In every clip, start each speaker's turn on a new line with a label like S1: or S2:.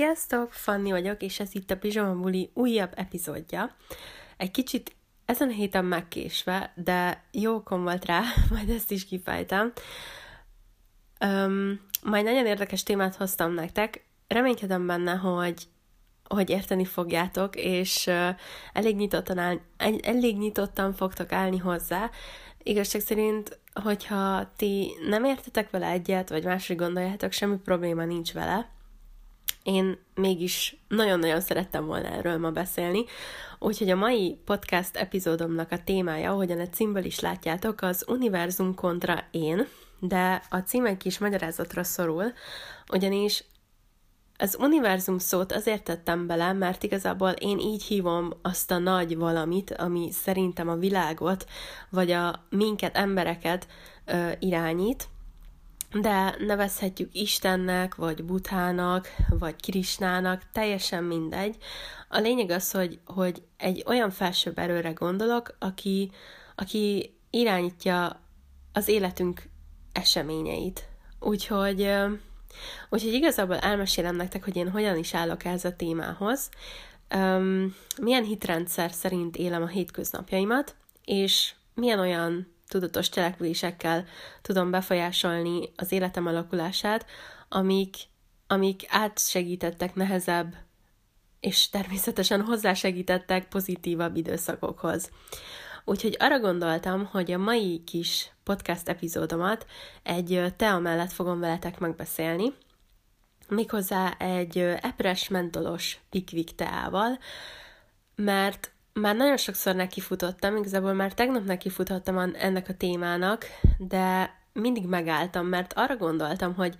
S1: Sziasztok, Fanni vagyok, és ez itt a Pizsama Buli újabb epizódja. Egy kicsit ezen a héten megkésve, de jókom volt rá, majd ezt is kifejtem. Um, majd nagyon érdekes témát hoztam nektek. Reménykedem benne, hogy, hogy érteni fogjátok, és uh, elég, nyitottan áll, elég nyitottan fogtok állni hozzá. Igazság szerint, hogyha ti nem értetek vele egyet, vagy máshogy gondoljátok, semmi probléma nincs vele én mégis nagyon-nagyon szerettem volna erről ma beszélni, úgyhogy a mai podcast epizódomnak a témája, ahogyan a címből is látjátok, az univerzum kontra én, de a cím egy kis magyarázatra szorul, ugyanis az univerzum szót azért tettem bele, mert igazából én így hívom azt a nagy valamit, ami szerintem a világot, vagy a minket, embereket ö, irányít, de nevezhetjük Istennek, vagy Buthának, vagy Krisnának, teljesen mindegy. A lényeg az, hogy, hogy egy olyan felsőbb erőre gondolok, aki, aki irányítja az életünk eseményeit. Úgyhogy, úgyhogy igazából elmesélem nektek, hogy én hogyan is állok ez a témához, milyen hitrendszer szerint élem a hétköznapjaimat, és milyen olyan tudatos cselekvésekkel tudom befolyásolni az életem alakulását, amik, amik átsegítettek nehezebb, és természetesen hozzásegítettek pozitívabb időszakokhoz. Úgyhogy arra gondoltam, hogy a mai kis podcast epizódomat egy tea mellett fogom veletek megbeszélni, méghozzá egy epres mentolos pikvik teával, mert már nagyon sokszor nekifutottam, igazából már tegnap nekifutottam ennek a témának, de mindig megálltam, mert arra gondoltam, hogy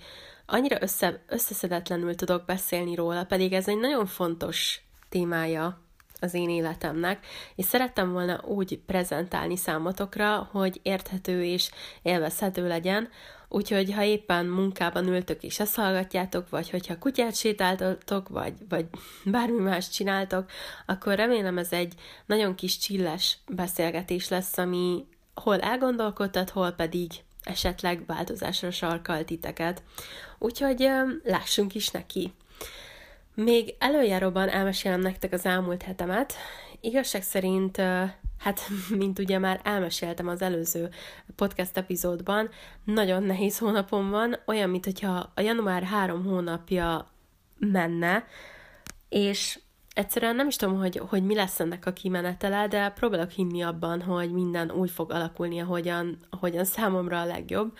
S1: annyira össze, összeszedetlenül tudok beszélni róla, pedig ez egy nagyon fontos témája az én életemnek, és szerettem volna úgy prezentálni számotokra, hogy érthető és élvezhető legyen, Úgyhogy ha éppen munkában ültök és ezt hallgatjátok, vagy hogyha kutyát sétáltatok, vagy, vagy bármi más csináltok, akkor remélem ez egy nagyon kis csilles beszélgetés lesz, ami hol elgondolkodtat, hol pedig esetleg változásra sarkal titeket. Úgyhogy lássunk is neki. Még előjáróban elmesélem nektek az elmúlt hetemet. Igazság szerint hát, mint ugye már elmeséltem az előző podcast epizódban, nagyon nehéz hónapom van, olyan, mint hogyha a január három hónapja menne, és egyszerűen nem is tudom, hogy, hogy mi lesz ennek a kimenetele, de próbálok hinni abban, hogy minden úgy fog alakulni, ahogyan, ahogyan számomra a legjobb.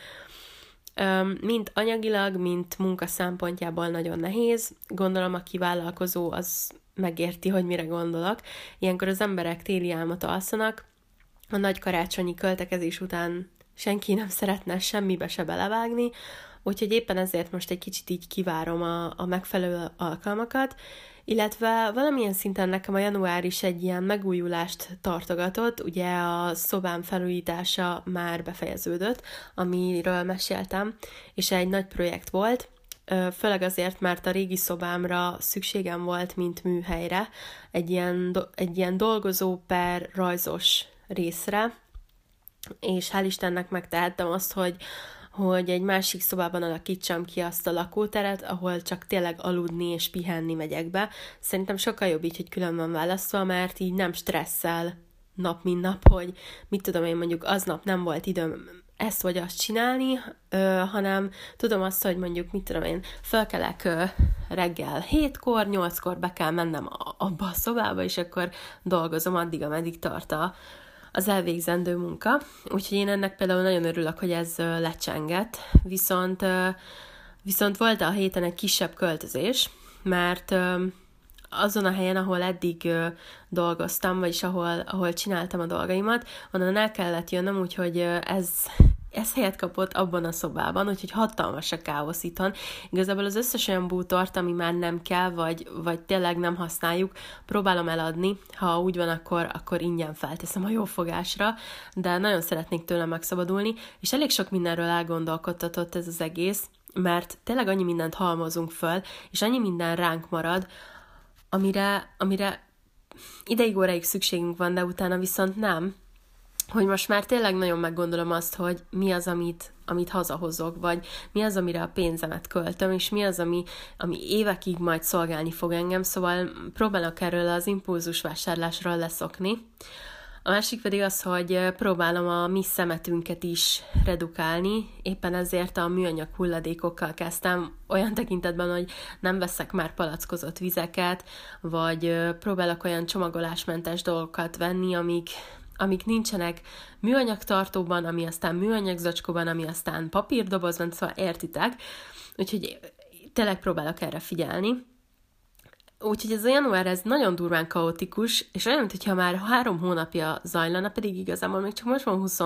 S1: Mint anyagilag, mint munka szempontjából nagyon nehéz. Gondolom, aki vállalkozó, az megérti, hogy mire gondolok. Ilyenkor az emberek téli álmot alszanak, a nagy karácsonyi költekezés után senki nem szeretne semmibe se belevágni, úgyhogy éppen ezért most egy kicsit így kivárom a, a megfelelő alkalmakat, illetve valamilyen szinten nekem a január is egy ilyen megújulást tartogatott, ugye a szobám felújítása már befejeződött, amiről meséltem, és egy nagy projekt volt, főleg azért, mert a régi szobámra szükségem volt, mint műhelyre, egy ilyen, egy ilyen dolgozó per rajzos részre, és hál' Istennek megtehettem azt, hogy hogy egy másik szobában alakítsam ki azt a lakóteret, ahol csak tényleg aludni és pihenni megyek be. Szerintem sokkal jobb így, hogy külön van választva, mert így nem stresszel nap, mint nap, hogy mit tudom én, mondjuk aznap nem volt időm ezt vagy azt csinálni, ö, hanem tudom azt, hogy mondjuk, mit tudom én, felkelek ö, reggel hétkor, nyolckor be kell mennem a, abba a szobába, és akkor dolgozom addig, ameddig tart a, az elvégzendő munka. Úgyhogy én ennek például nagyon örülök, hogy ez ö, lecsengett, viszont, ö, viszont volt a héten egy kisebb költözés, mert ö, azon a helyen, ahol eddig ö, dolgoztam, vagyis ahol, ahol csináltam a dolgaimat, onnan el kellett jönnöm, úgyhogy ö, ez, ez helyet kapott abban a szobában, úgyhogy hatalmas a káosz itthon. Igazából az összes olyan bútort, ami már nem kell, vagy, vagy tényleg nem használjuk, próbálom eladni. Ha úgy van, akkor, akkor ingyen felteszem a jófogásra, de nagyon szeretnék tőle megszabadulni, és elég sok mindenről elgondolkodtatott ez az egész, mert tényleg annyi mindent halmozunk föl, és annyi minden ránk marad, amire, amire ideig óráig szükségünk van, de utána viszont nem. Hogy most már tényleg nagyon meggondolom azt, hogy mi az, amit, amit hazahozok, vagy mi az, amire a pénzemet költöm, és mi az, ami, ami évekig majd szolgálni fog engem, szóval próbálok erről az impulzus vásárlásról leszokni. A másik pedig az, hogy próbálom a mi szemetünket is redukálni, éppen ezért a műanyag hulladékokkal kezdtem olyan tekintetben, hogy nem veszek már palackozott vizeket, vagy próbálok olyan csomagolásmentes dolgokat venni, amik amik nincsenek műanyag tartóban, ami aztán műanyag zacskóban, ami aztán papírdobozban, szóval értitek. Úgyhogy tényleg próbálok erre figyelni. Úgyhogy ez a január, ez nagyon durván kaotikus, és olyan, mintha már három hónapja zajlana, pedig igazából még csak most van 20,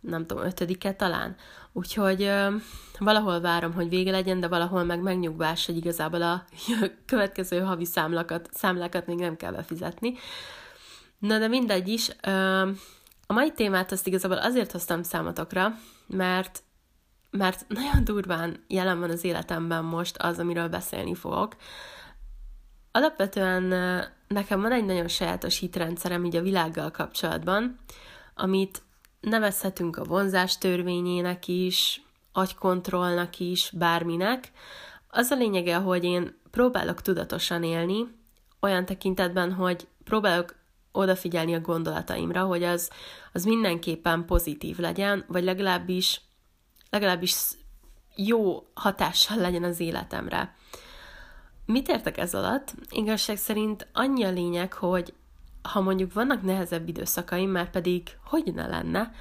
S1: nem tudom, ötödike talán. Úgyhogy ö, valahol várom, hogy vége legyen, de valahol meg megnyugvás, hogy igazából a következő havi számlakat, számlákat még nem kell befizetni. Na de mindegy is, a mai témát azt igazából azért hoztam számotokra, mert mert nagyon durván jelen van az életemben most az, amiről beszélni fogok. Alapvetően nekem van egy nagyon sajátos hitrendszerem így a világgal kapcsolatban, amit nevezhetünk a vonzás törvényének is, agykontrollnak is, bárminek. Az a lényege, hogy én próbálok tudatosan élni, olyan tekintetben, hogy próbálok odafigyelni a gondolataimra, hogy az, az mindenképpen pozitív legyen, vagy legalábbis, legalábbis jó hatással legyen az életemre. Mit értek ez alatt? Igazság szerint annyi a lényeg, hogy ha mondjuk vannak nehezebb időszakaim, már pedig hogy ne lenne,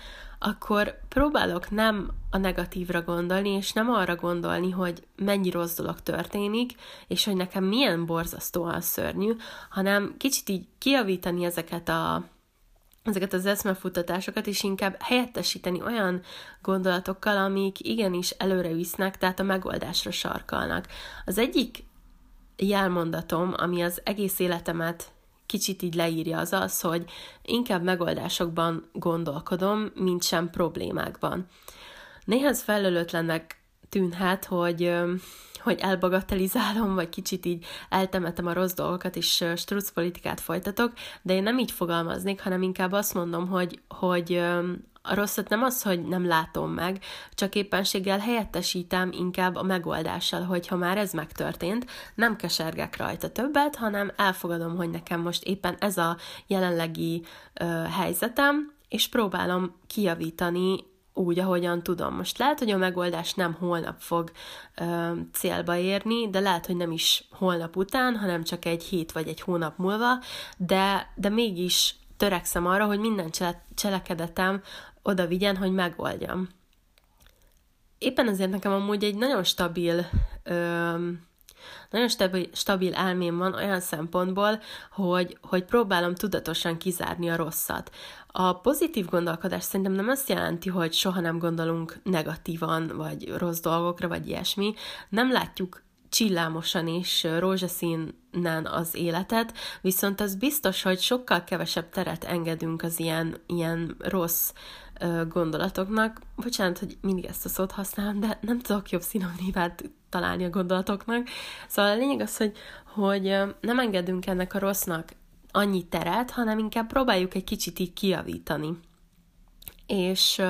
S1: akkor próbálok nem a negatívra gondolni, és nem arra gondolni, hogy mennyi rossz dolog történik, és hogy nekem milyen borzasztóan szörnyű, hanem kicsit így kiavítani ezeket a ezeket az eszmefutatásokat, és inkább helyettesíteni olyan gondolatokkal, amik igenis előre visznek, tehát a megoldásra sarkalnak. Az egyik jelmondatom, ami az egész életemet kicsit így leírja, az az, hogy inkább megoldásokban gondolkodom, mint sem problémákban. Néha ez felelőtlennek tűnhet, hogy, hogy elbagatelizálom, vagy kicsit így eltemetem a rossz dolgokat, és struc politikát folytatok, de én nem így fogalmaznék, hanem inkább azt mondom, hogy, hogy a rosszat nem az, hogy nem látom meg, csak éppenséggel helyettesítem inkább a megoldással, hogy ha már ez megtörtént, nem kesergek rajta többet, hanem elfogadom, hogy nekem most éppen ez a jelenlegi ö, helyzetem, és próbálom kijavítani úgy, ahogyan tudom. Most lehet, hogy a megoldás nem holnap fog ö, célba érni, de lehet, hogy nem is holnap után, hanem csak egy hét vagy egy hónap múlva, de, de mégis törekszem arra, hogy minden cselekedetem oda vigyen, hogy megoldjam. Éppen ezért nekem amúgy egy nagyon stabil, ö, nagyon stabil, stabil elmém van olyan szempontból, hogy, hogy próbálom tudatosan kizárni a rosszat. A pozitív gondolkodás szerintem nem azt jelenti, hogy soha nem gondolunk negatívan, vagy rossz dolgokra, vagy ilyesmi. Nem látjuk csillámosan és rózsaszínen az életet, viszont az biztos, hogy sokkal kevesebb teret engedünk az ilyen, ilyen rossz gondolatoknak. Bocsánat, hogy mindig ezt a szót használom, de nem tudok jobb szinonimát találni a gondolatoknak. Szóval a lényeg az, hogy, hogy nem engedünk ennek a rossznak annyi teret, hanem inkább próbáljuk egy kicsit így kiavítani. És,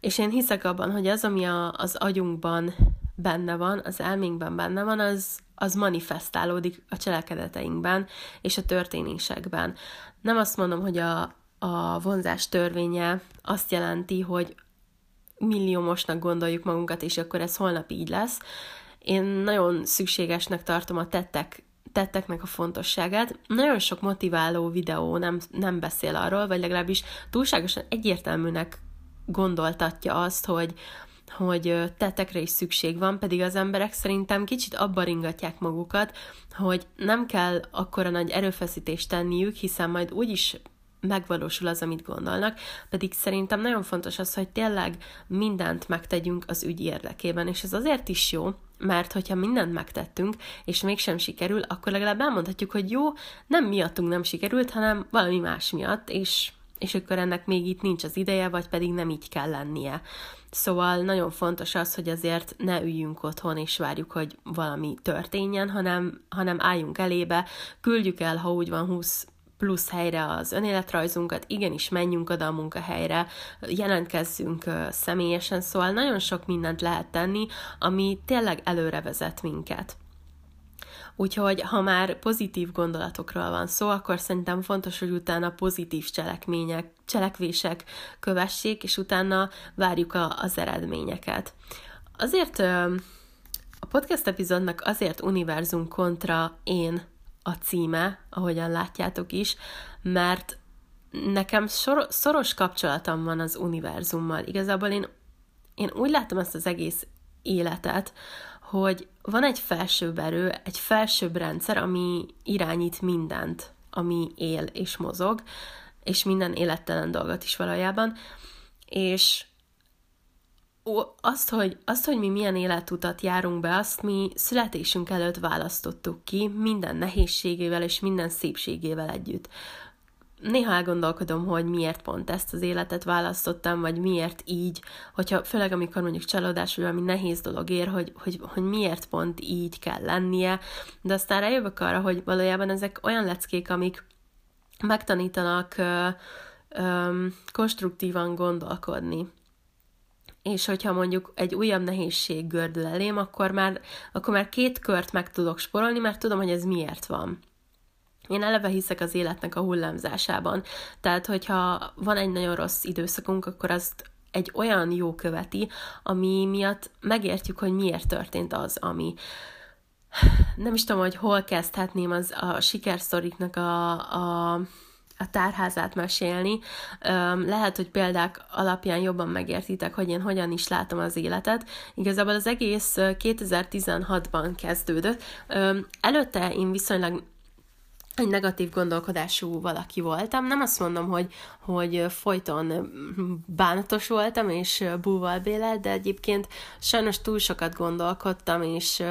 S1: és én hiszek abban, hogy az, ami a, az agyunkban benne van, az elménkben benne van, az, az manifestálódik a cselekedeteinkben és a történésekben. Nem azt mondom, hogy a, a vonzás törvénye azt jelenti, hogy milliómosnak gondoljuk magunkat, és akkor ez holnap így lesz. Én nagyon szükségesnek tartom a tettek tetteknek a fontosságát. Nagyon sok motiváló videó nem, nem beszél arról, vagy legalábbis túlságosan egyértelműnek gondoltatja azt, hogy, hogy tettekre is szükség van, pedig az emberek szerintem kicsit abba ringatják magukat, hogy nem kell akkora nagy erőfeszítést tenniük, hiszen majd úgyis megvalósul az, amit gondolnak, pedig szerintem nagyon fontos az, hogy tényleg mindent megtegyünk az ügy érdekében, és ez azért is jó, mert hogyha mindent megtettünk, és mégsem sikerül, akkor legalább elmondhatjuk, hogy jó, nem miattunk nem sikerült, hanem valami más miatt, és, és akkor ennek még itt nincs az ideje, vagy pedig nem így kell lennie. Szóval nagyon fontos az, hogy azért ne üljünk otthon és várjuk, hogy valami történjen, hanem, hanem álljunk elébe, küldjük el, ha úgy van 20 plusz helyre az önéletrajzunkat, igenis menjünk oda a munkahelyre, jelentkezzünk személyesen, szóval nagyon sok mindent lehet tenni, ami tényleg előre vezet minket. Úgyhogy, ha már pozitív gondolatokról van szó, akkor szerintem fontos, hogy utána pozitív cselekmények, cselekvések kövessék, és utána várjuk a, az eredményeket. Azért a podcast epizódnak azért Univerzum kontra én a címe, ahogyan látjátok is, mert nekem sor- szoros kapcsolatom van az univerzummal. Igazából én, én úgy látom ezt az egész életet, hogy van egy felsőbb erő, egy felsőbb rendszer, ami irányít mindent, ami él és mozog, és minden élettelen dolgot is valójában, és azt hogy, azt, hogy mi milyen életutat járunk be, azt mi születésünk előtt választottuk ki, minden nehézségével és minden szépségével együtt. Néha elgondolkodom, hogy miért pont ezt az életet választottam, vagy miért így, hogyha főleg amikor mondjuk csalódás, vagy valami nehéz dolog ér, hogy, hogy, hogy miért pont így kell lennie, de aztán rájövök arra, hogy valójában ezek olyan leckék, amik megtanítanak ö, ö, konstruktívan gondolkodni és hogyha mondjuk egy újabb nehézség gördül elém, akkor már, akkor már két kört meg tudok sporolni, mert tudom, hogy ez miért van. Én eleve hiszek az életnek a hullámzásában. Tehát, hogyha van egy nagyon rossz időszakunk, akkor azt egy olyan jó követi, ami miatt megértjük, hogy miért történt az, ami nem is tudom, hogy hol kezdhetném az a sikersztoriknak a, a a tárházát mesélni. Lehet, hogy példák alapján jobban megértitek, hogy én hogyan is látom az életet. Igazából az egész 2016-ban kezdődött. Előtte én viszonylag egy negatív gondolkodású valaki voltam. Nem azt mondom, hogy, hogy folyton bánatos voltam, és búval bélel, de egyébként sajnos túl sokat gondolkodtam, és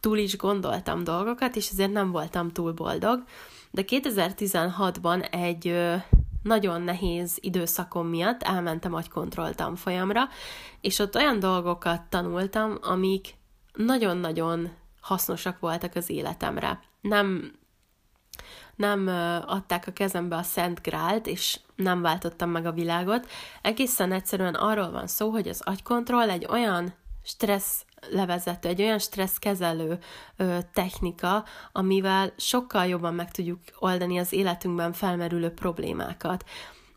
S1: túl is gondoltam dolgokat, és ezért nem voltam túl boldog de 2016-ban egy nagyon nehéz időszakom miatt elmentem agykontroll tanfolyamra, és ott olyan dolgokat tanultam, amik nagyon-nagyon hasznosak voltak az életemre. Nem, nem adták a kezembe a Szent Grált, és nem váltottam meg a világot. Egészen egyszerűen arról van szó, hogy az agykontroll egy olyan stressz levezető, egy olyan stresszkezelő technika, amivel sokkal jobban meg tudjuk oldani az életünkben felmerülő problémákat.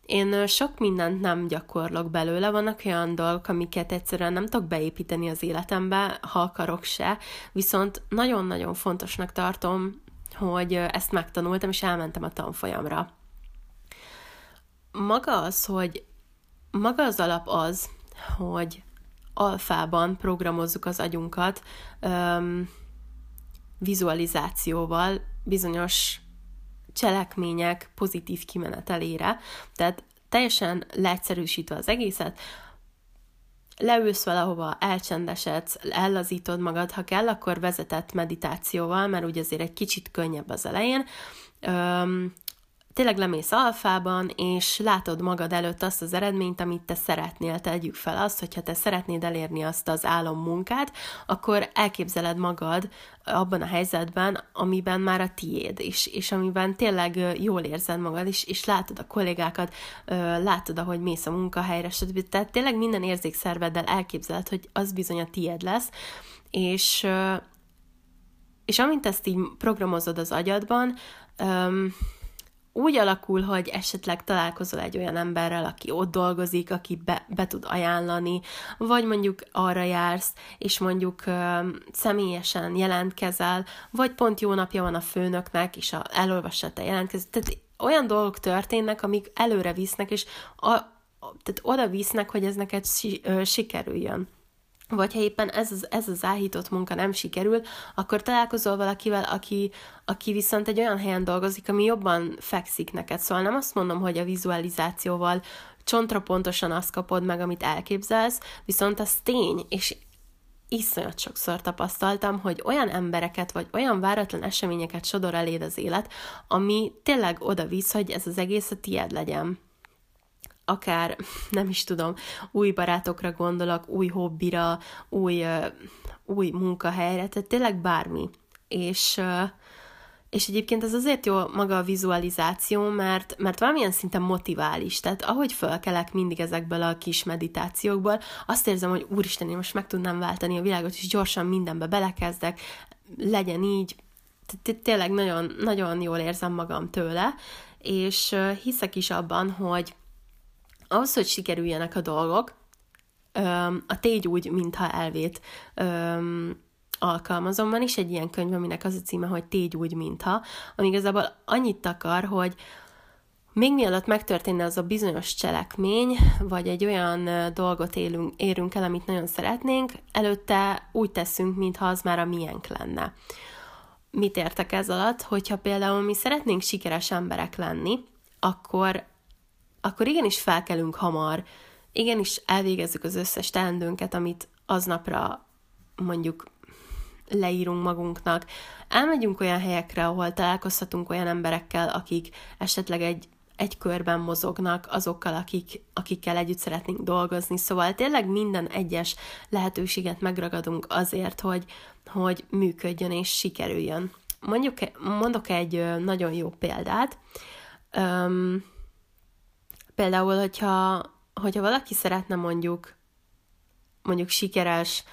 S1: Én sok mindent nem gyakorlok belőle, vannak olyan dolgok, amiket egyszerűen nem tudok beépíteni az életembe, ha akarok se, viszont nagyon-nagyon fontosnak tartom, hogy ezt megtanultam, és elmentem a tanfolyamra. Maga az, hogy maga az alap az, hogy alfában programozzuk az agyunkat um, vizualizációval bizonyos cselekmények pozitív kimenetelére. Tehát teljesen leegyszerűsítve az egészet, leülsz valahova, elcsendesedsz, ellazítod magad, ha kell, akkor vezetett meditációval, mert úgy azért egy kicsit könnyebb az elején, tényleg lemész alfában, és látod magad előtt azt az eredményt, amit te szeretnél, tegyük fel azt, hogyha te szeretnéd elérni azt az álommunkát, akkor elképzeled magad abban a helyzetben, amiben már a tiéd, és, és amiben tényleg jól érzed magad, és, és látod a kollégákat, látod, ahogy mész a munkahelyre, stb. Tehát tényleg minden érzékszerveddel elképzeled, hogy az bizony a tiéd lesz, és és amint ezt így programozod az agyadban, úgy alakul, hogy esetleg találkozol egy olyan emberrel, aki ott dolgozik, aki be, be tud ajánlani, vagy mondjuk arra jársz, és mondjuk ö, személyesen jelentkezel, vagy pont jó napja van a főnöknek, és a, elolvassa te jelentkezést. Tehát olyan dolgok történnek, amik előre visznek, és a, tehát oda visznek, hogy ez neked si, ö, sikerüljön vagy ha éppen ez az, ez az áhított munka nem sikerül, akkor találkozol valakivel, aki, aki viszont egy olyan helyen dolgozik, ami jobban fekszik neked. Szóval nem azt mondom, hogy a vizualizációval csontra pontosan azt kapod meg, amit elképzelsz, viszont az tény, és iszonyat sokszor tapasztaltam, hogy olyan embereket, vagy olyan váratlan eseményeket sodor eléd az élet, ami tényleg oda visz, hogy ez az egész a tied legyen akár, nem is tudom, új barátokra gondolok, új hobbira, új, új munkahelyre, tehát tényleg bármi. És és egyébként ez azért jó maga a vizualizáció, mert, mert valamilyen szinten motivál is. Tehát ahogy fölkelek mindig ezekből a kis meditációkból, azt érzem, hogy úristen, én most meg tudnám váltani a világot, és gyorsan mindenbe belekezdek, legyen így. Tényleg nagyon, nagyon jól érzem magam tőle, és hiszek is abban, hogy ahhoz, hogy sikerüljenek a dolgok, a tégy úgy, mintha elvét alkalmazom. Van is egy ilyen könyv, aminek az a címe, hogy Tégy úgy, mintha, ami igazából annyit akar, hogy még mielőtt megtörténne az a bizonyos cselekmény, vagy egy olyan dolgot élünk, érünk el, amit nagyon szeretnénk, előtte úgy teszünk, mintha az már a miénk lenne. Mit értek ez alatt? Hogyha például mi szeretnénk sikeres emberek lenni, akkor, akkor igenis felkelünk hamar, igenis elvégezzük az összes teendőnket, amit aznapra mondjuk leírunk magunknak. Elmegyünk olyan helyekre, ahol találkozhatunk olyan emberekkel, akik esetleg egy, egy körben mozognak, azokkal, akik, akikkel együtt szeretnénk dolgozni. Szóval tényleg minden egyes lehetőséget megragadunk azért, hogy, hogy működjön és sikerüljön. Mondjuk, mondok egy nagyon jó példát. Um, például, hogyha, hogyha valaki szeretne mondjuk mondjuk sikeres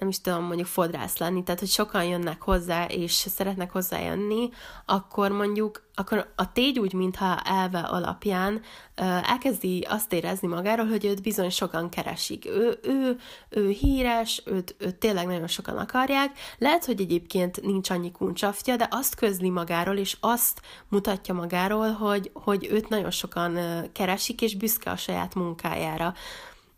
S1: nem is tudom, mondjuk fodrász lenni, tehát hogy sokan jönnek hozzá, és szeretnek hozzájönni, akkor mondjuk, akkor a tégy úgy, mintha elve alapján elkezdi azt érezni magáról, hogy őt bizony sokan keresik. Ő, ő, ő híres, őt, őt tényleg nagyon sokan akarják, lehet, hogy egyébként nincs annyi kuncsaftja, de azt közli magáról, és azt mutatja magáról, hogy, hogy őt nagyon sokan keresik, és büszke a saját munkájára.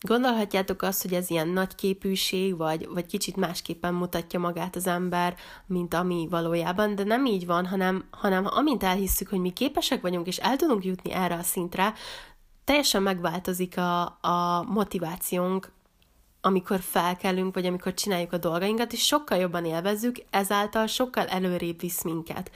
S1: Gondolhatjátok azt, hogy ez ilyen nagy képűség, vagy, vagy kicsit másképpen mutatja magát az ember, mint ami valójában, de nem így van, hanem, hanem amint elhisszük, hogy mi képesek vagyunk, és el tudunk jutni erre a szintre, teljesen megváltozik a, a motivációnk, amikor felkelünk, vagy amikor csináljuk a dolgainkat, és sokkal jobban élvezzük, ezáltal sokkal előrébb visz minket.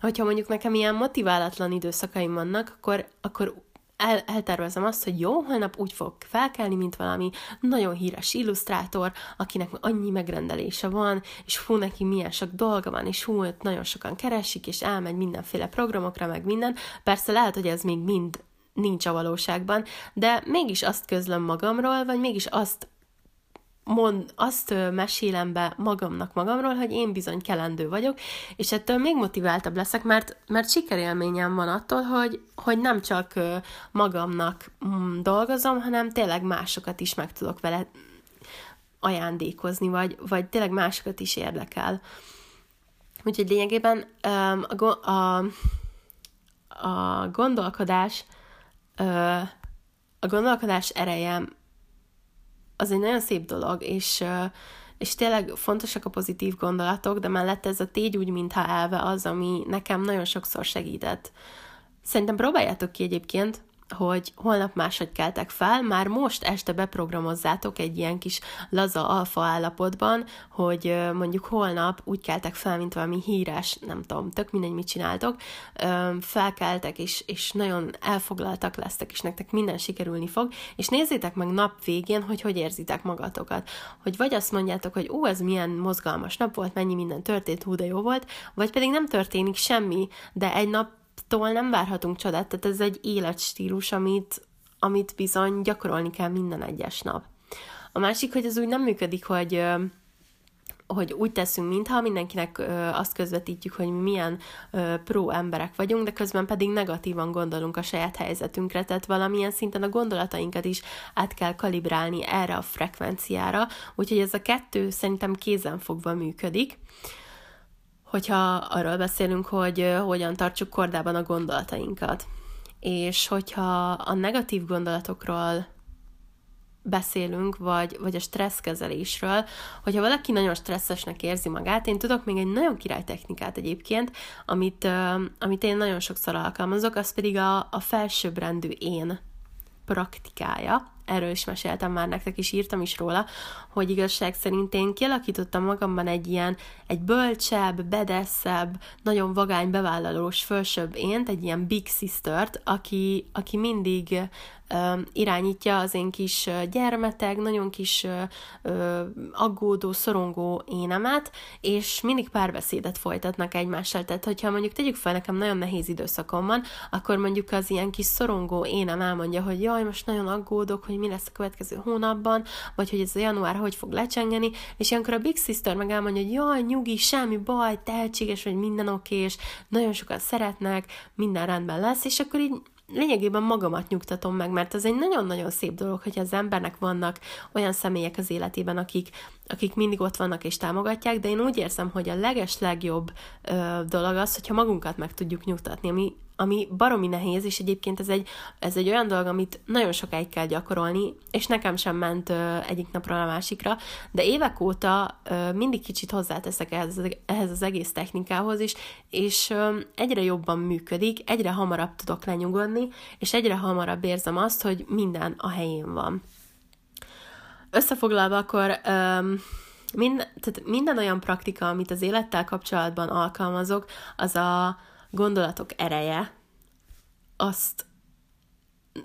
S1: Hogyha mondjuk nekem ilyen motiválatlan időszakaim vannak, akkor, akkor el, eltervezem azt, hogy jó, holnap úgy fog felkelni, mint valami nagyon híres illusztrátor, akinek annyi megrendelése van, és fú, neki milyen sok dolga van, és hú, nagyon sokan keresik, és elmegy mindenféle programokra, meg minden. Persze lehet, hogy ez még mind nincs a valóságban, de mégis azt közlöm magamról, vagy mégis azt mond, azt mesélem be magamnak magamról, hogy én bizony kelendő vagyok, és ettől még motiváltabb leszek, mert, mert sikerélményem van attól, hogy, hogy nem csak magamnak mm, dolgozom, hanem tényleg másokat is meg tudok vele ajándékozni, vagy, vagy tényleg másokat is érdekel. Úgyhogy lényegében a, a, a gondolkodás a gondolkodás ereje az egy nagyon szép dolog, és, és tényleg fontosak a pozitív gondolatok, de mellett ez a tégy úgy, mintha elve az, ami nekem nagyon sokszor segített. Szerintem próbáljátok ki egyébként, hogy holnap máshogy keltek fel, már most este beprogramozzátok egy ilyen kis laza alfa állapotban, hogy mondjuk holnap úgy keltek fel, mint valami híres, nem tudom, tök mindegy, mit csináltok, felkeltek, és, és nagyon elfoglaltak lesztek, és nektek minden sikerülni fog, és nézzétek meg nap végén, hogy hogy érzitek magatokat. Hogy vagy azt mondjátok, hogy ó, ez milyen mozgalmas nap volt, mennyi minden történt, hú, de jó volt, vagy pedig nem történik semmi, de egy nap tól nem várhatunk csodát, tehát ez egy életstílus, amit, amit bizony gyakorolni kell minden egyes nap. A másik, hogy ez úgy nem működik, hogy hogy úgy teszünk, mintha mindenkinek azt közvetítjük, hogy mi milyen pro emberek vagyunk, de közben pedig negatívan gondolunk a saját helyzetünkre, tehát valamilyen szinten a gondolatainkat is át kell kalibrálni erre a frekvenciára, úgyhogy ez a kettő szerintem kézenfogva működik hogyha arról beszélünk, hogy hogyan tartsuk kordában a gondolatainkat. És hogyha a negatív gondolatokról beszélünk, vagy, vagy a stresszkezelésről, hogyha valaki nagyon stresszesnek érzi magát, én tudok még egy nagyon király technikát egyébként, amit, amit én nagyon sokszor alkalmazok, az pedig a, a felsőbbrendű én praktikája erről is meséltem már nektek is, írtam is róla, hogy igazság szerint én kialakítottam magamban egy ilyen, egy bölcsebb, bedeszebb, nagyon vagány, bevállalós, fölsőbb ént, egy ilyen big sister aki, aki mindig irányítja az én kis gyermeteg, nagyon kis aggódó, szorongó énemet, és mindig párbeszédet folytatnak egymással. Tehát, hogyha mondjuk tegyük fel, nekem nagyon nehéz időszakom van, akkor mondjuk az ilyen kis szorongó énem elmondja, hogy jaj, most nagyon aggódok, hogy mi lesz a következő hónapban, vagy hogy ez a január hogy fog lecsengeni, és ilyenkor a Big Sister meg elmondja, hogy jaj, nyugi, semmi baj, tehetséges, vagy minden oké, és nagyon sokan szeretnek, minden rendben lesz, és akkor így lényegében magamat nyugtatom meg, mert ez egy nagyon-nagyon szép dolog, hogy az embernek vannak olyan személyek az életében, akik, akik mindig ott vannak és támogatják, de én úgy érzem, hogy a leges legjobb ö, dolog az, hogyha magunkat meg tudjuk nyugtatni, ami, ami baromi nehéz, és egyébként ez egy, ez egy olyan dolog, amit nagyon sokáig kell gyakorolni, és nekem sem ment ö, egyik napról a másikra, de évek óta ö, mindig kicsit hozzáteszek ehhez, ehhez az egész technikához, és, és ö, egyre jobban működik, egyre hamarabb tudok lenyugodni, és egyre hamarabb érzem azt, hogy minden a helyén van. Összefoglalva akkor... Ö, Mind, tehát minden olyan praktika, amit az élettel kapcsolatban alkalmazok, az a gondolatok ereje, azt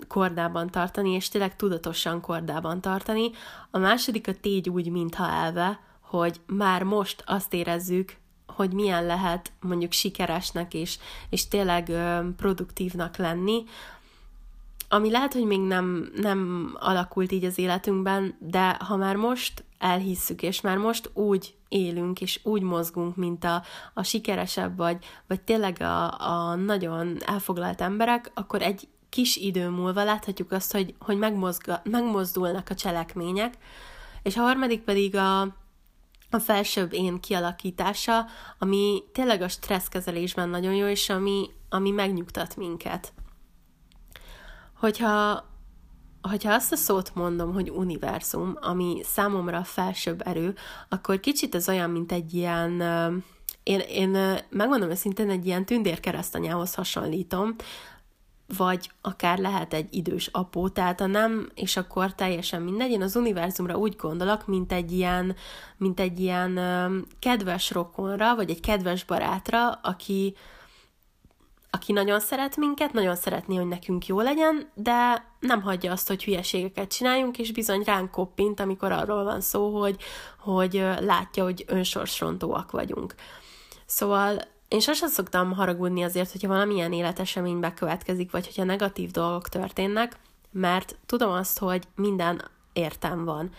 S1: kordában tartani, és tényleg tudatosan kordában tartani. A második a tégy úgy, mintha elve, hogy már most azt érezzük, hogy milyen lehet mondjuk sikeresnek és, és tényleg ö, produktívnak lenni, ami lehet, hogy még nem, nem alakult így az életünkben, de ha már most elhisszük, és már most úgy élünk, és úgy mozgunk, mint a, a sikeresebb, vagy, vagy tényleg a, a nagyon elfoglalt emberek, akkor egy kis idő múlva láthatjuk azt, hogy, hogy megmozga, megmozdulnak a cselekmények, és a harmadik pedig a, a felsőbb én kialakítása, ami tényleg a stresszkezelésben nagyon jó, és ami, ami megnyugtat minket. Hogyha hogyha azt a szót mondom, hogy univerzum, ami számomra a felsőbb erő, akkor kicsit ez olyan, mint egy ilyen, én, én megmondom őszintén, egy ilyen tündérkeresztanyához hasonlítom, vagy akár lehet egy idős apó, tehát a nem, és akkor teljesen mindegy. Én az univerzumra úgy gondolok, mint egy ilyen, mint egy ilyen kedves rokonra, vagy egy kedves barátra, aki, aki nagyon szeret minket, nagyon szeretné, hogy nekünk jó legyen, de nem hagyja azt, hogy hülyeségeket csináljunk, és bizony ránk koppint, amikor arról van szó, hogy, hogy látja, hogy önsorsrontóak vagyunk. Szóval én sosem szoktam haragudni azért, hogyha valamilyen életesemény bekövetkezik, vagy hogyha negatív dolgok történnek, mert tudom azt, hogy minden értem van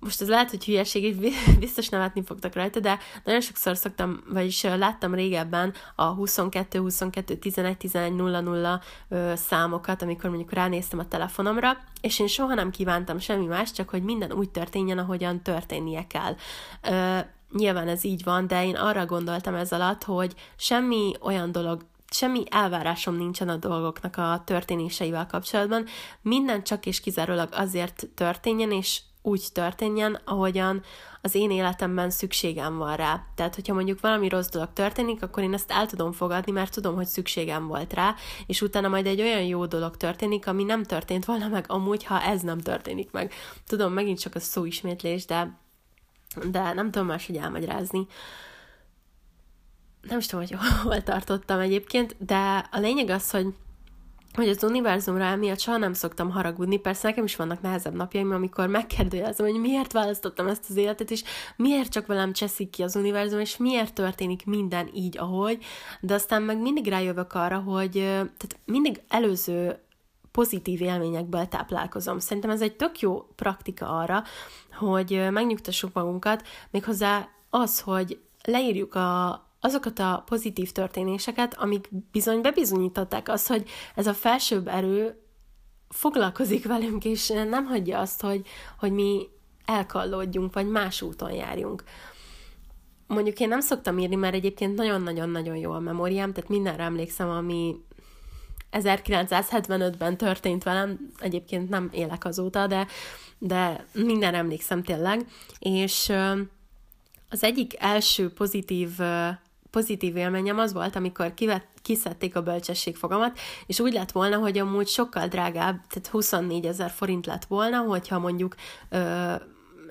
S1: most ez lehet, hogy hülyeség, és biztos nevetni fogtak rajta, de nagyon sokszor szoktam, vagyis láttam régebben a 22, 22, 11, 11, 0, 0 számokat, amikor mondjuk ránéztem a telefonomra, és én soha nem kívántam semmi más, csak hogy minden úgy történjen, ahogyan történnie kell. Nyilván ez így van, de én arra gondoltam ez alatt, hogy semmi olyan dolog semmi elvárásom nincsen a dolgoknak a történéseivel kapcsolatban, minden csak és kizárólag azért történjen, és úgy történjen, ahogyan az én életemben szükségem van rá. Tehát, hogyha mondjuk valami rossz dolog történik, akkor én ezt el tudom fogadni, mert tudom, hogy szükségem volt rá, és utána majd egy olyan jó dolog történik, ami nem történt volna meg amúgy, ha ez nem történik meg. Tudom, megint csak a szóismétlés, de, de nem tudom máshogy elmagyarázni. Nem is tudom, hogy hol tartottam egyébként, de a lényeg az, hogy hogy az univerzumra emiatt soha nem szoktam haragudni, persze nekem is vannak nehezebb napjaim, amikor megkérdőjelezem, hogy miért választottam ezt az életet, és miért csak velem cseszik ki az univerzum, és miért történik minden így, ahogy, de aztán meg mindig rájövök arra, hogy tehát mindig előző pozitív élményekből táplálkozom. Szerintem ez egy tök jó praktika arra, hogy megnyugtassuk magunkat, méghozzá az, hogy leírjuk a, azokat a pozitív történéseket, amik bizony bebizonyították azt, hogy ez a felsőbb erő foglalkozik velünk, és nem hagyja azt, hogy, hogy mi elkallódjunk, vagy más úton járjunk. Mondjuk én nem szoktam írni, mert egyébként nagyon-nagyon-nagyon jó a memóriám, tehát mindenre emlékszem, ami 1975-ben történt velem, egyébként nem élek azóta, de, de minden emlékszem tényleg, és az egyik első pozitív pozitív élményem az volt, amikor kivett, kiszedték a bölcsességfogamat, és úgy lett volna, hogy amúgy sokkal drágább, tehát 24 ezer forint lett volna, hogyha mondjuk ö,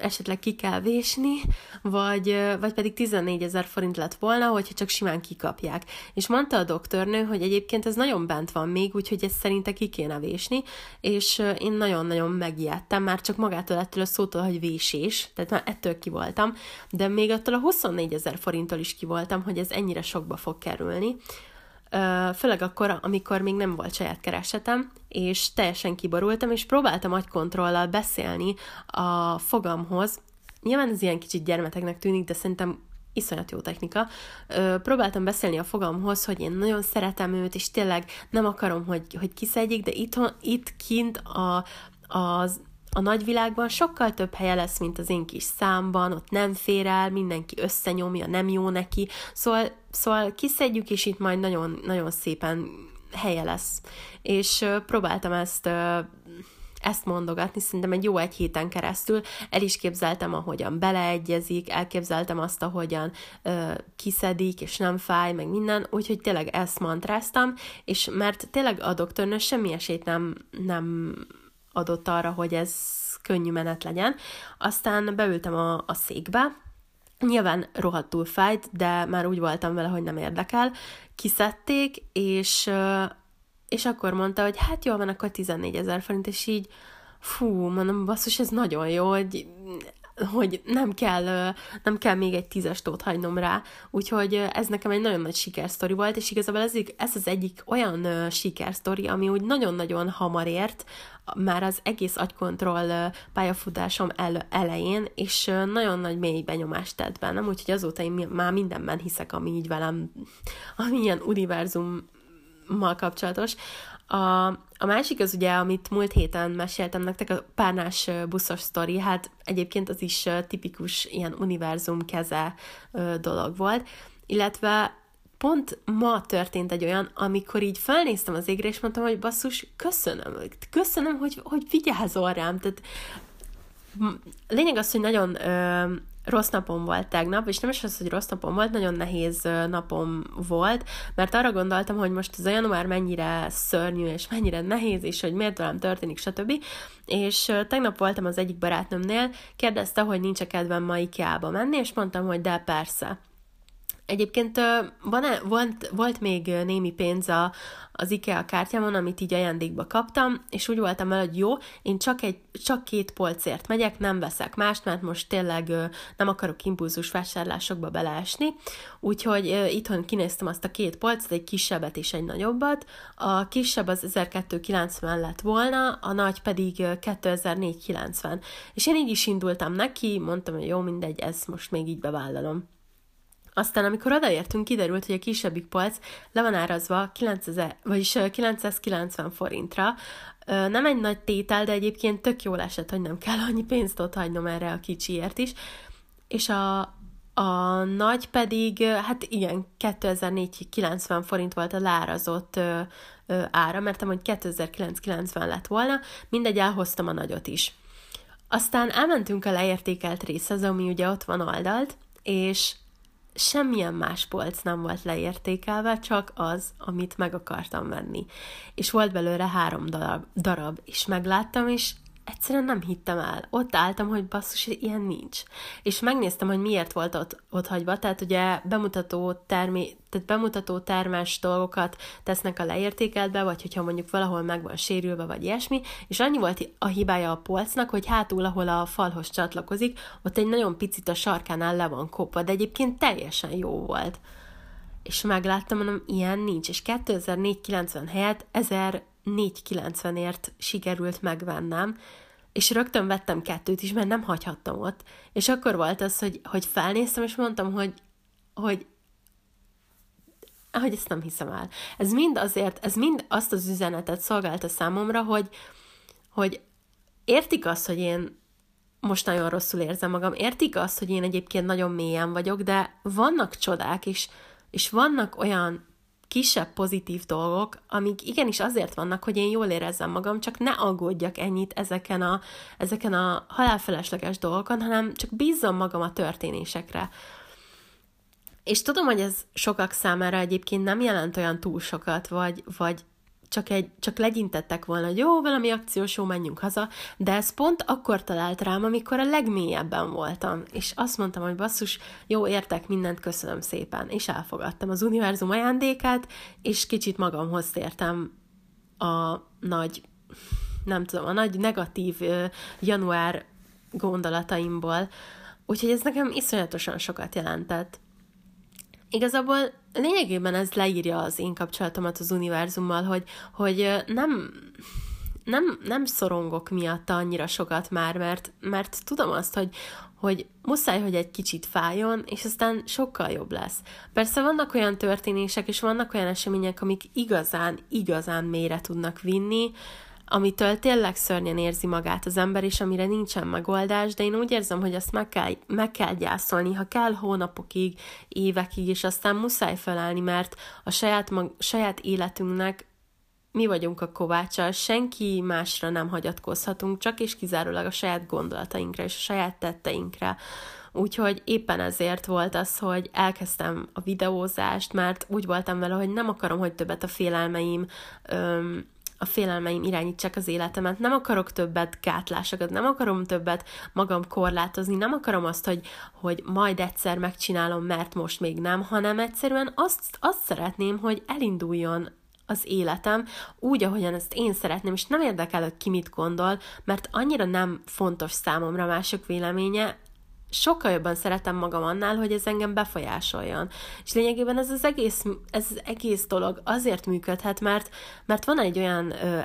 S1: esetleg ki kell vésni, vagy, vagy pedig 14 ezer forint lett volna, hogyha csak simán kikapják. És mondta a doktornő, hogy egyébként ez nagyon bent van még, úgyhogy ezt szerinte ki kéne vésni, és én nagyon-nagyon megijedtem, már csak magától ettől a szótól, hogy vésés, tehát már ettől ki voltam, de még attól a 24 ezer forinttól is ki voltam, hogy ez ennyire sokba fog kerülni főleg akkor, amikor még nem volt saját keresetem, és teljesen kiborultam, és próbáltam agykontrollal beszélni a fogamhoz. Nyilván ez ilyen kicsit gyermeteknek tűnik, de szerintem iszonyat jó technika. Ö, próbáltam beszélni a fogamhoz, hogy én nagyon szeretem őt, és tényleg nem akarom, hogy, hogy kiszedjék, de itt, itt kint a, az a nagyvilágban sokkal több helye lesz, mint az én kis számban, ott nem fér el, mindenki összenyomja, nem jó neki, szóval, szóval kiszedjük, és itt majd nagyon, nagyon szépen helye lesz. És próbáltam ezt ezt mondogatni, szerintem egy jó egy héten keresztül el is képzeltem, ahogyan beleegyezik, elképzeltem azt, ahogyan ö, kiszedik, és nem fáj, meg minden, úgyhogy tényleg ezt mantráztam, és mert tényleg a doktornő semmi esélyt nem, nem adott arra, hogy ez könnyű menet legyen. Aztán beültem a, a székbe, Nyilván rohadtul fájt, de már úgy voltam vele, hogy nem érdekel. Kiszedték, és, és akkor mondta, hogy hát jól van, akkor 14 ezer forint, és így fú, mondom, basszus, ez nagyon jó, hogy hogy nem kell, nem kell még egy tízes tót hagynom rá, úgyhogy ez nekem egy nagyon nagy sikersztori volt, és igazából ez, ez az egyik olyan sikersztori, ami úgy nagyon-nagyon hamar ért, már az egész agykontroll pályafutásom el, elején, és nagyon nagy mély benyomást tett bennem, úgyhogy azóta én már mindenben hiszek, ami így velem, ami ilyen univerzummal kapcsolatos. A, a másik az ugye, amit múlt héten meséltem nektek, a párnás buszos sztori, hát egyébként az is tipikus ilyen univerzum keze dolog volt, illetve pont ma történt egy olyan, amikor így felnéztem az égre, és mondtam, hogy basszus, köszönöm, köszönöm, hogy, hogy vigyázol rám, tehát lényeg az, hogy nagyon ö, rossz napom volt tegnap, és nem is az, hogy rossz napom volt, nagyon nehéz napom volt, mert arra gondoltam, hogy most ez a január mennyire szörnyű, és mennyire nehéz, és hogy miért velem történik, stb. És tegnap voltam az egyik barátnőmnél, kérdezte, hogy nincs-e kedvem ma IKEA-ba menni, és mondtam, hogy de persze. Egyébként van volt, volt még némi pénz a, az IKEA kártyámon, amit így ajándékba kaptam, és úgy voltam vele, hogy jó, én csak, egy, csak két polcért megyek, nem veszek mást, mert most tényleg nem akarok impulzus vásárlásokba beleesni, úgyhogy itthon kinéztem azt a két polcot, egy kisebbet és egy nagyobbat. A kisebb az 1290 lett volna, a nagy pedig 2490. És én így is indultam neki, mondtam, hogy jó, mindegy, ezt most még így bevállalom. Aztán, amikor odaértünk, kiderült, hogy a kisebbik polc le van árazva 9000, vagyis 990 forintra. Nem egy nagy tétel, de egyébként tök jól esett, hogy nem kell annyi pénzt ott hagynom erre a kicsiért is. És a, a nagy pedig, hát igen, 2490 forint volt a lárazott ára, mert hogy 2990 lett volna, mindegy, elhoztam a nagyot is. Aztán elmentünk a leértékelt részhez, ami ugye ott van oldalt, és semmilyen más polc nem volt leértékelve, csak az, amit meg akartam venni. És volt belőle három darab, darab és megláttam, és egyszerűen nem hittem el. Ott álltam, hogy basszus, ilyen nincs. És megnéztem, hogy miért volt ott, ott hagyva, tehát ugye bemutató, termé, tehát bemutató termes dolgokat tesznek a leértékeltbe, vagy hogyha mondjuk valahol meg van sérülve, vagy ilyesmi, és annyi volt a hibája a polcnak, hogy hátul, ahol a falhoz csatlakozik, ott egy nagyon picit a sarkánál le van kopva, de egyébként teljesen jó volt. És megláttam, mondom, ilyen nincs, és 2490 helyett 1000 4,90-ért sikerült megvennem, és rögtön vettem kettőt is, mert nem hagyhattam ott. És akkor volt az, hogy, hogy felnéztem, és mondtam, hogy, hogy hogy ezt nem hiszem el. Ez mind azért, ez mind azt az üzenetet szolgálta számomra, hogy, hogy értik azt, hogy én most nagyon rosszul érzem magam, értik azt, hogy én egyébként nagyon mélyen vagyok, de vannak csodák, és, és vannak olyan kisebb pozitív dolgok, amik igenis azért vannak, hogy én jól érezzem magam, csak ne aggódjak ennyit ezeken a, ezeken a halálfelesleges dolgokon, hanem csak bízzam magam a történésekre. És tudom, hogy ez sokak számára egyébként nem jelent olyan túl sokat, vagy, vagy csak, egy, csak legyintettek volna, hogy jó, valami akciós, jó, menjünk haza, de ez pont akkor talált rám, amikor a legmélyebben voltam, és azt mondtam, hogy basszus, jó, értek mindent, köszönöm szépen, és elfogadtam az univerzum ajándékát, és kicsit magamhoz tértem a nagy, nem tudom, a nagy negatív január gondolataimból, úgyhogy ez nekem iszonyatosan sokat jelentett. Igazából lényegében ez leírja az én kapcsolatomat az univerzummal, hogy, hogy nem, nem, nem szorongok miatta annyira sokat már, mert, mert tudom azt, hogy, hogy muszáj, hogy egy kicsit fájjon, és aztán sokkal jobb lesz. Persze vannak olyan történések, és vannak olyan események, amik igazán, igazán mélyre tudnak vinni, amitől tényleg szörnyen érzi magát az ember, és amire nincsen megoldás, de én úgy érzem, hogy azt meg kell, meg kell gyászolni, ha kell hónapokig, évekig, és aztán muszáj felállni, mert a saját, mag, saját életünknek mi vagyunk a kovácsa, senki másra nem hagyatkozhatunk, csak és kizárólag a saját gondolatainkra és a saját tetteinkre. Úgyhogy éppen ezért volt az, hogy elkezdtem a videózást, mert úgy voltam vele, hogy nem akarom, hogy többet a félelmeim öm, a félelmeim irányítsák az életemet, nem akarok többet gátlásokat, nem akarom többet magam korlátozni, nem akarom azt, hogy, hogy majd egyszer megcsinálom, mert most még nem, hanem egyszerűen azt, azt szeretném, hogy elinduljon az életem úgy, ahogyan ezt én szeretném, és nem érdekel, hogy ki mit gondol, mert annyira nem fontos számomra mások véleménye, sokkal jobban szeretem magam annál, hogy ez engem befolyásoljon. És lényegében ez az egész, ez az egész dolog azért működhet, mert, mert van egy olyan ö,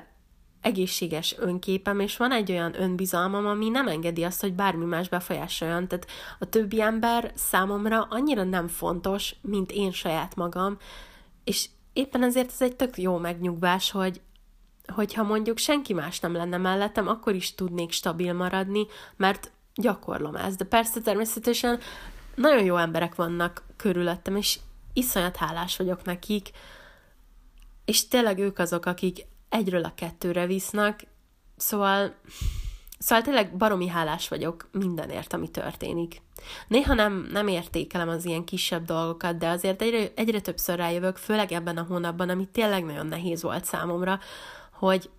S1: egészséges önképem, és van egy olyan önbizalmam, ami nem engedi azt, hogy bármi más befolyásoljon. Tehát a többi ember számomra annyira nem fontos, mint én saját magam, és éppen ezért ez egy tök jó megnyugvás, hogy, hogyha mondjuk senki más nem lenne mellettem, akkor is tudnék stabil maradni, mert gyakorlom ezt. De persze természetesen nagyon jó emberek vannak körülöttem, és iszonyat hálás vagyok nekik, és tényleg ők azok, akik egyről a kettőre visznek, szóval, szóval tényleg baromi hálás vagyok mindenért, ami történik. Néha nem, nem értékelem az ilyen kisebb dolgokat, de azért egyre, egyre többször rájövök, főleg ebben a hónapban, ami tényleg nagyon nehéz volt számomra, hogy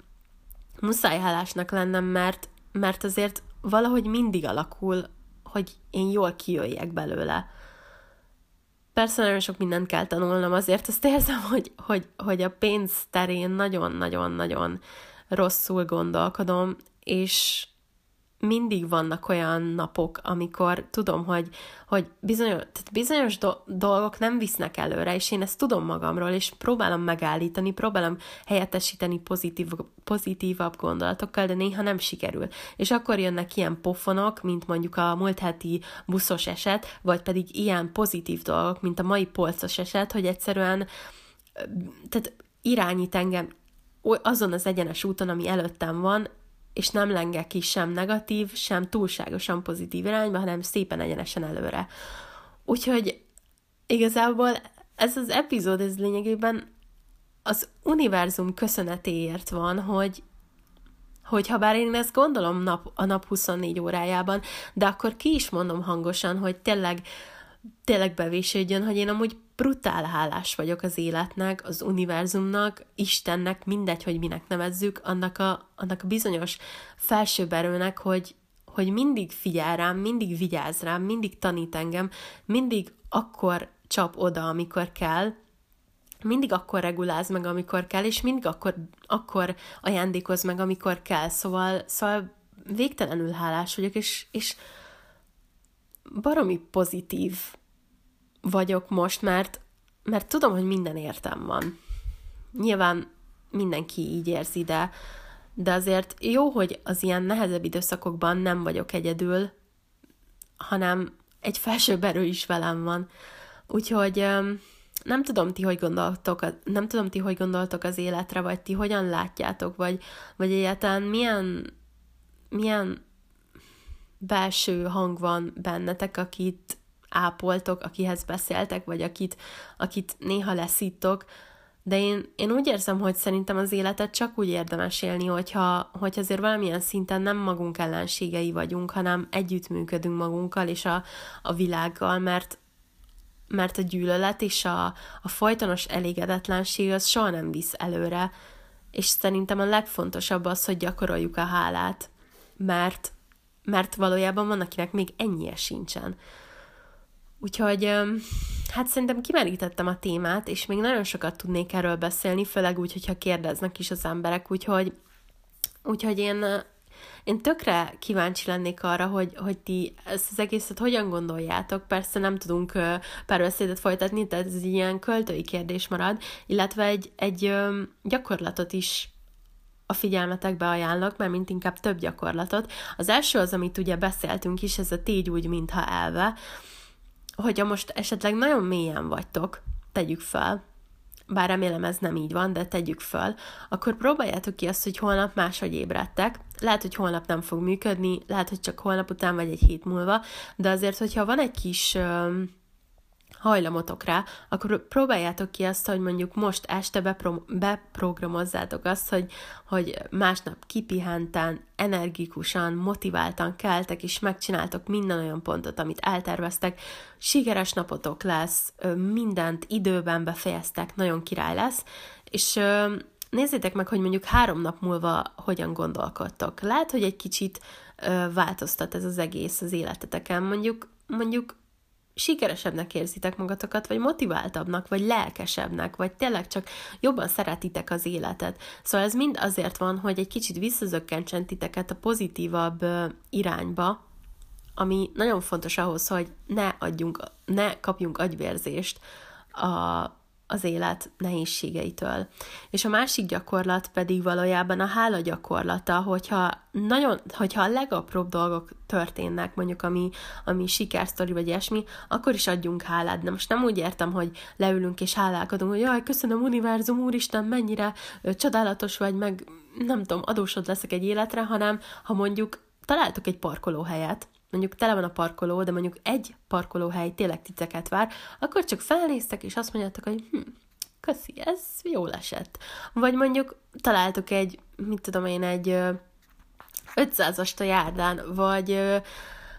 S1: muszáj hálásnak lennem, mert, mert azért valahogy mindig alakul, hogy én jól kijöjjek belőle. Persze nagyon sok mindent kell tanulnom, azért azt érzem, hogy, hogy, hogy a pénz terén nagyon-nagyon-nagyon rosszul gondolkodom, és, mindig vannak olyan napok, amikor tudom, hogy, hogy bizonyos, tehát bizonyos do- dolgok nem visznek előre, és én ezt tudom magamról, és próbálom megállítani, próbálom helyettesíteni pozitív, pozitívabb gondolatokkal, de néha nem sikerül. És akkor jönnek ilyen pofonok, mint mondjuk a múlt heti buszos eset, vagy pedig ilyen pozitív dolgok, mint a mai polcos eset, hogy egyszerűen tehát irányít engem azon az egyenes úton, ami előttem van, és nem lengek ki sem negatív, sem túlságosan pozitív irányba, hanem szépen egyenesen előre. Úgyhogy igazából ez az epizód, ez lényegében az univerzum köszönetéért van, hogy, hogy ha bár én ezt gondolom nap, a nap 24 órájában, de akkor ki is mondom hangosan, hogy tényleg, tényleg bevésődjön, hogy én amúgy brutál hálás vagyok az életnek, az univerzumnak, Istennek, mindegy, hogy minek nevezzük, annak a, annak a bizonyos felsőbb erőnek, hogy, hogy mindig figyel rám, mindig vigyáz rám, mindig tanít engem, mindig akkor csap oda, amikor kell, mindig akkor reguláz meg, amikor kell, és mindig akkor, akkor ajándékoz meg, amikor kell. Szóval, szóval végtelenül hálás vagyok, és, és baromi pozitív vagyok most, mert, mert tudom, hogy minden értem van. Nyilván mindenki így érzi, de, de azért jó, hogy az ilyen nehezebb időszakokban nem vagyok egyedül, hanem egy felsőbb erő is velem van. Úgyhogy nem tudom ti, hogy gondoltok, nem tudom ti, hogy gondoltok az életre, vagy ti hogyan látjátok, vagy, vagy egyáltalán milyen, milyen belső hang van bennetek, akit ápoltok, akihez beszéltek, vagy akit, akit néha leszítok, de én, én úgy érzem, hogy szerintem az életet csak úgy érdemes élni, hogyha, hogy azért valamilyen szinten nem magunk ellenségei vagyunk, hanem együttműködünk magunkkal és a, a világgal, mert, mert a gyűlölet és a, a folytonos elégedetlenség az soha nem visz előre, és szerintem a legfontosabb az, hogy gyakoroljuk a hálát, mert, mert valójában van, akinek még ennyie sincsen. Úgyhogy hát szerintem kimerítettem a témát, és még nagyon sokat tudnék erről beszélni, főleg úgy, hogyha kérdeznek is az emberek, úgyhogy, úgyhogy én, én tökre kíváncsi lennék arra, hogy, hogy ti ezt az egészet hogyan gondoljátok. Persze nem tudunk párbeszédet folytatni, tehát ez ilyen költői kérdés marad, illetve egy, egy gyakorlatot is a figyelmetekbe ajánlok, mert mint inkább több gyakorlatot. Az első az, amit ugye beszéltünk is, ez a tégy úgy, mintha elve, hogyha most esetleg nagyon mélyen vagytok, tegyük fel, bár remélem ez nem így van, de tegyük fel, akkor próbáljátok ki azt, hogy holnap máshogy ébredtek. Lehet, hogy holnap nem fog működni, lehet, hogy csak holnap után vagy egy hét múlva, de azért, hogyha van egy kis hajlamotok rá, akkor próbáljátok ki azt, hogy mondjuk most este bepro- beprogramozzátok azt, hogy, hogy másnap kipihenten, energikusan, motiváltan keltek, és megcsináltok minden olyan pontot, amit elterveztek. Sikeres napotok lesz, mindent időben befejeztek, nagyon király lesz, és nézzétek meg, hogy mondjuk három nap múlva hogyan gondolkodtok. Lehet, hogy egy kicsit változtat ez az egész az életeteken. Mondjuk, mondjuk sikeresebbnek érzitek magatokat, vagy motiváltabbnak, vagy lelkesebbnek, vagy tényleg csak jobban szeretitek az életet. Szóval ez mind azért van, hogy egy kicsit visszazökkentsen titeket a pozitívabb irányba, ami nagyon fontos ahhoz, hogy ne adjunk, ne kapjunk agyvérzést a, az élet nehézségeitől. És a másik gyakorlat pedig valójában a hála gyakorlata, hogyha nagyon, hogyha a legapróbb dolgok történnek, mondjuk ami, ami sikersztori vagy ilyesmi, akkor is adjunk hálát. De most nem úgy értem, hogy leülünk és hálálkodunk, hogy jaj, köszönöm univerzum, úristen, mennyire ö, csodálatos vagy, meg nem tudom, adósod leszek egy életre, hanem ha mondjuk találtok egy parkolóhelyet, mondjuk tele van a parkoló, de mondjuk egy parkolóhely tényleg titeket vár, akkor csak felnéztek, és azt mondjátok, hogy hm, köszi, ez jól esett. Vagy mondjuk találtok egy, mit tudom én, egy 500-ast a járdán, vagy,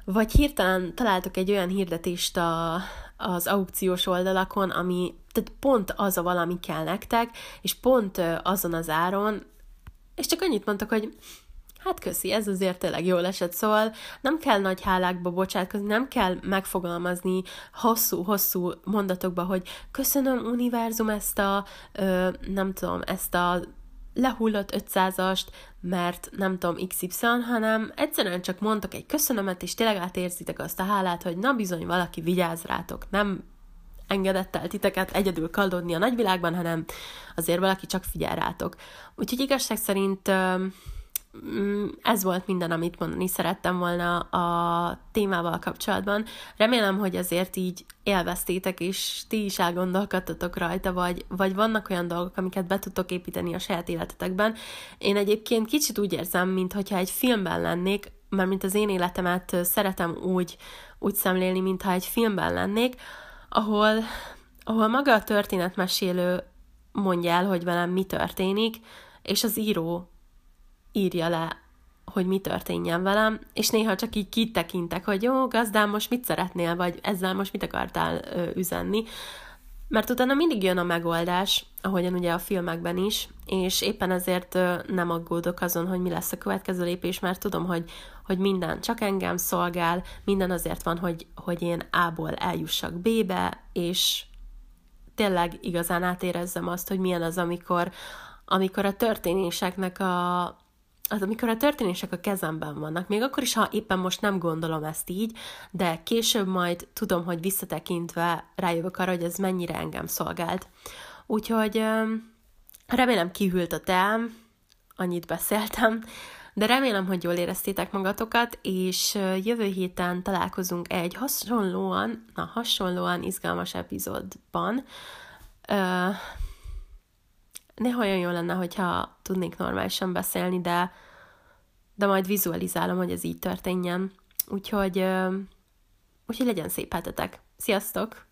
S1: vagy hirtelen találtok egy olyan hirdetést a, az aukciós oldalakon, ami tehát pont az a valami kell nektek, és pont azon az áron, és csak annyit mondtak, hogy hát köszi, ez azért tényleg jól esett, szóval nem kell nagy hálákba bocsátkozni, nem kell megfogalmazni hosszú-hosszú mondatokba, hogy köszönöm univerzum ezt a, ö, nem tudom, ezt a lehullott 500-ast, mert nem tudom XY, hanem egyszerűen csak mondtok egy köszönömet, és tényleg átérzitek azt a hálát, hogy na bizony valaki vigyáz rátok, nem engedett el titeket egyedül kaldodni a nagyvilágban, hanem azért valaki csak figyel rátok. Úgyhogy igazság szerint ez volt minden, amit mondani szerettem volna a témával kapcsolatban. Remélem, hogy azért így élveztétek, és ti is elgondolkodtatok rajta, vagy, vagy vannak olyan dolgok, amiket be tudtok építeni a saját életetekben. Én egyébként kicsit úgy érzem, mintha egy filmben lennék, mert mint az én életemet szeretem úgy, úgy szemlélni, mintha egy filmben lennék, ahol, ahol maga a történetmesélő mondja el, hogy velem mi történik, és az író írja le, hogy mi történjen velem, és néha csak így kitekintek, hogy jó, gazdám, most mit szeretnél, vagy ezzel most mit akartál ö, üzenni, mert utána mindig jön a megoldás, ahogyan ugye a filmekben is, és éppen ezért nem aggódok azon, hogy mi lesz a következő lépés, mert tudom, hogy, hogy minden csak engem szolgál, minden azért van, hogy, hogy én A-ból eljussak B-be, és tényleg igazán átérezzem azt, hogy milyen az, amikor, amikor a történéseknek a, az, amikor a történések a kezemben vannak, még akkor is, ha éppen most nem gondolom ezt így, de később majd tudom, hogy visszatekintve rájövök arra, hogy ez mennyire engem szolgált. Úgyhogy remélem kihűlt a teám, annyit beszéltem, de remélem, hogy jól éreztétek magatokat, és jövő héten találkozunk egy hasonlóan, na hasonlóan izgalmas epizódban. Néha olyan jó lenne, hogyha tudnék normálisan beszélni, de, de majd vizualizálom, hogy ez így történjen. Úgyhogy, úgyhogy legyen szép hetetek. Sziasztok!